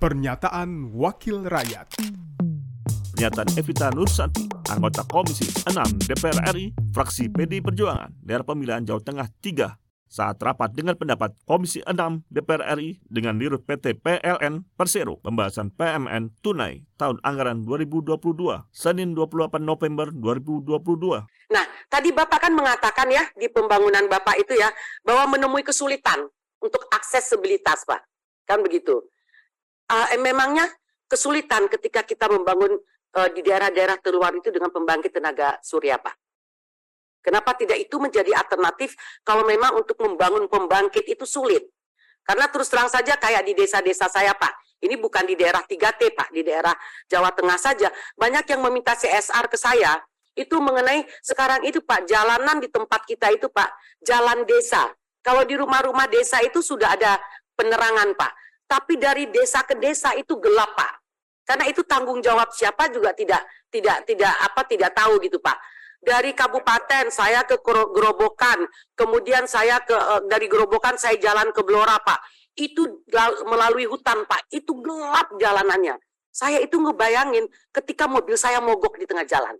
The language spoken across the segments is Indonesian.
Pernyataan Wakil Rakyat Pernyataan Evita Nursanti, anggota Komisi 6 DPR RI, fraksi PD Perjuangan, daerah pemilihan Jawa Tengah 3, saat rapat dengan pendapat Komisi 6 DPR RI dengan dirut PT PLN Persero pembahasan PMN tunai tahun anggaran 2022, Senin 28 November 2022. Nah, tadi Bapak kan mengatakan ya di pembangunan Bapak itu ya bahwa menemui kesulitan untuk aksesibilitas, Pak. Kan begitu. Uh, memangnya kesulitan ketika kita membangun uh, di daerah-daerah terluar itu dengan pembangkit tenaga surya, Pak. Kenapa tidak itu menjadi alternatif kalau memang untuk membangun pembangkit itu sulit? Karena terus terang saja kayak di desa-desa saya, Pak. Ini bukan di daerah 3T, Pak. Di daerah Jawa Tengah saja. Banyak yang meminta CSR ke saya. Itu mengenai sekarang itu, Pak. Jalanan di tempat kita itu, Pak. Jalan desa. Kalau di rumah-rumah desa itu sudah ada penerangan, Pak tapi dari desa ke desa itu gelap pak. Karena itu tanggung jawab siapa juga tidak tidak tidak apa tidak tahu gitu pak. Dari kabupaten saya ke Gerobokan kemudian saya ke eh, dari Gerobokan saya jalan ke Blora pak. Itu melalui hutan pak. Itu gelap jalanannya. Saya itu ngebayangin ketika mobil saya mogok di tengah jalan.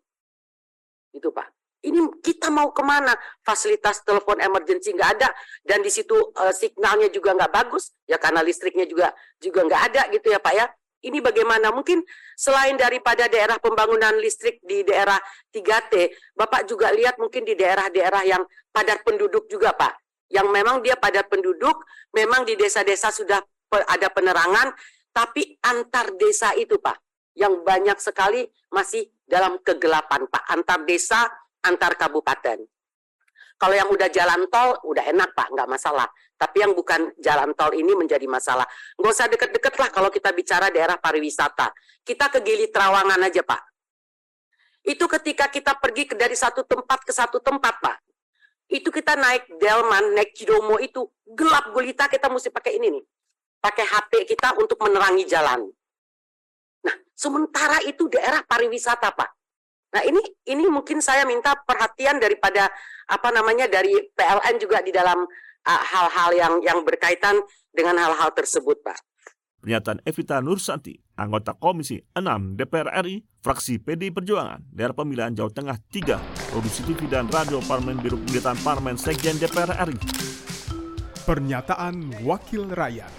Itu pak ini kita mau ke mana? Fasilitas telepon emergency nggak ada dan di situ uh, signalnya juga nggak bagus ya karena listriknya juga juga nggak ada gitu ya Pak ya. Ini bagaimana? Mungkin selain daripada daerah pembangunan listrik di daerah 3T, Bapak juga lihat mungkin di daerah-daerah yang padat penduduk juga Pak. Yang memang dia padat penduduk, memang di desa-desa sudah ada penerangan, tapi antar desa itu Pak, yang banyak sekali masih dalam kegelapan Pak. Antar desa antar kabupaten. Kalau yang udah jalan tol, udah enak Pak, nggak masalah. Tapi yang bukan jalan tol ini menjadi masalah. Nggak usah deket-deket lah kalau kita bicara daerah pariwisata. Kita ke Gili Trawangan aja Pak. Itu ketika kita pergi ke dari satu tempat ke satu tempat Pak. Itu kita naik Delman, naik Cidomo itu gelap gulita kita mesti pakai ini nih. Pakai HP kita untuk menerangi jalan. Nah, sementara itu daerah pariwisata Pak Nah ini ini mungkin saya minta perhatian daripada apa namanya dari PLN juga di dalam uh, hal-hal uh, yang yang berkaitan dengan hal-hal tersebut, Pak. Pernyataan Evita Nursanti, anggota Komisi 6 DPR RI, fraksi PD Perjuangan, daerah pemilihan Jawa Tengah 3, produksi TV dan radio Parlemen Biro Pemerintahan Parlemen Sekjen DPR RI. Pernyataan Wakil Rakyat.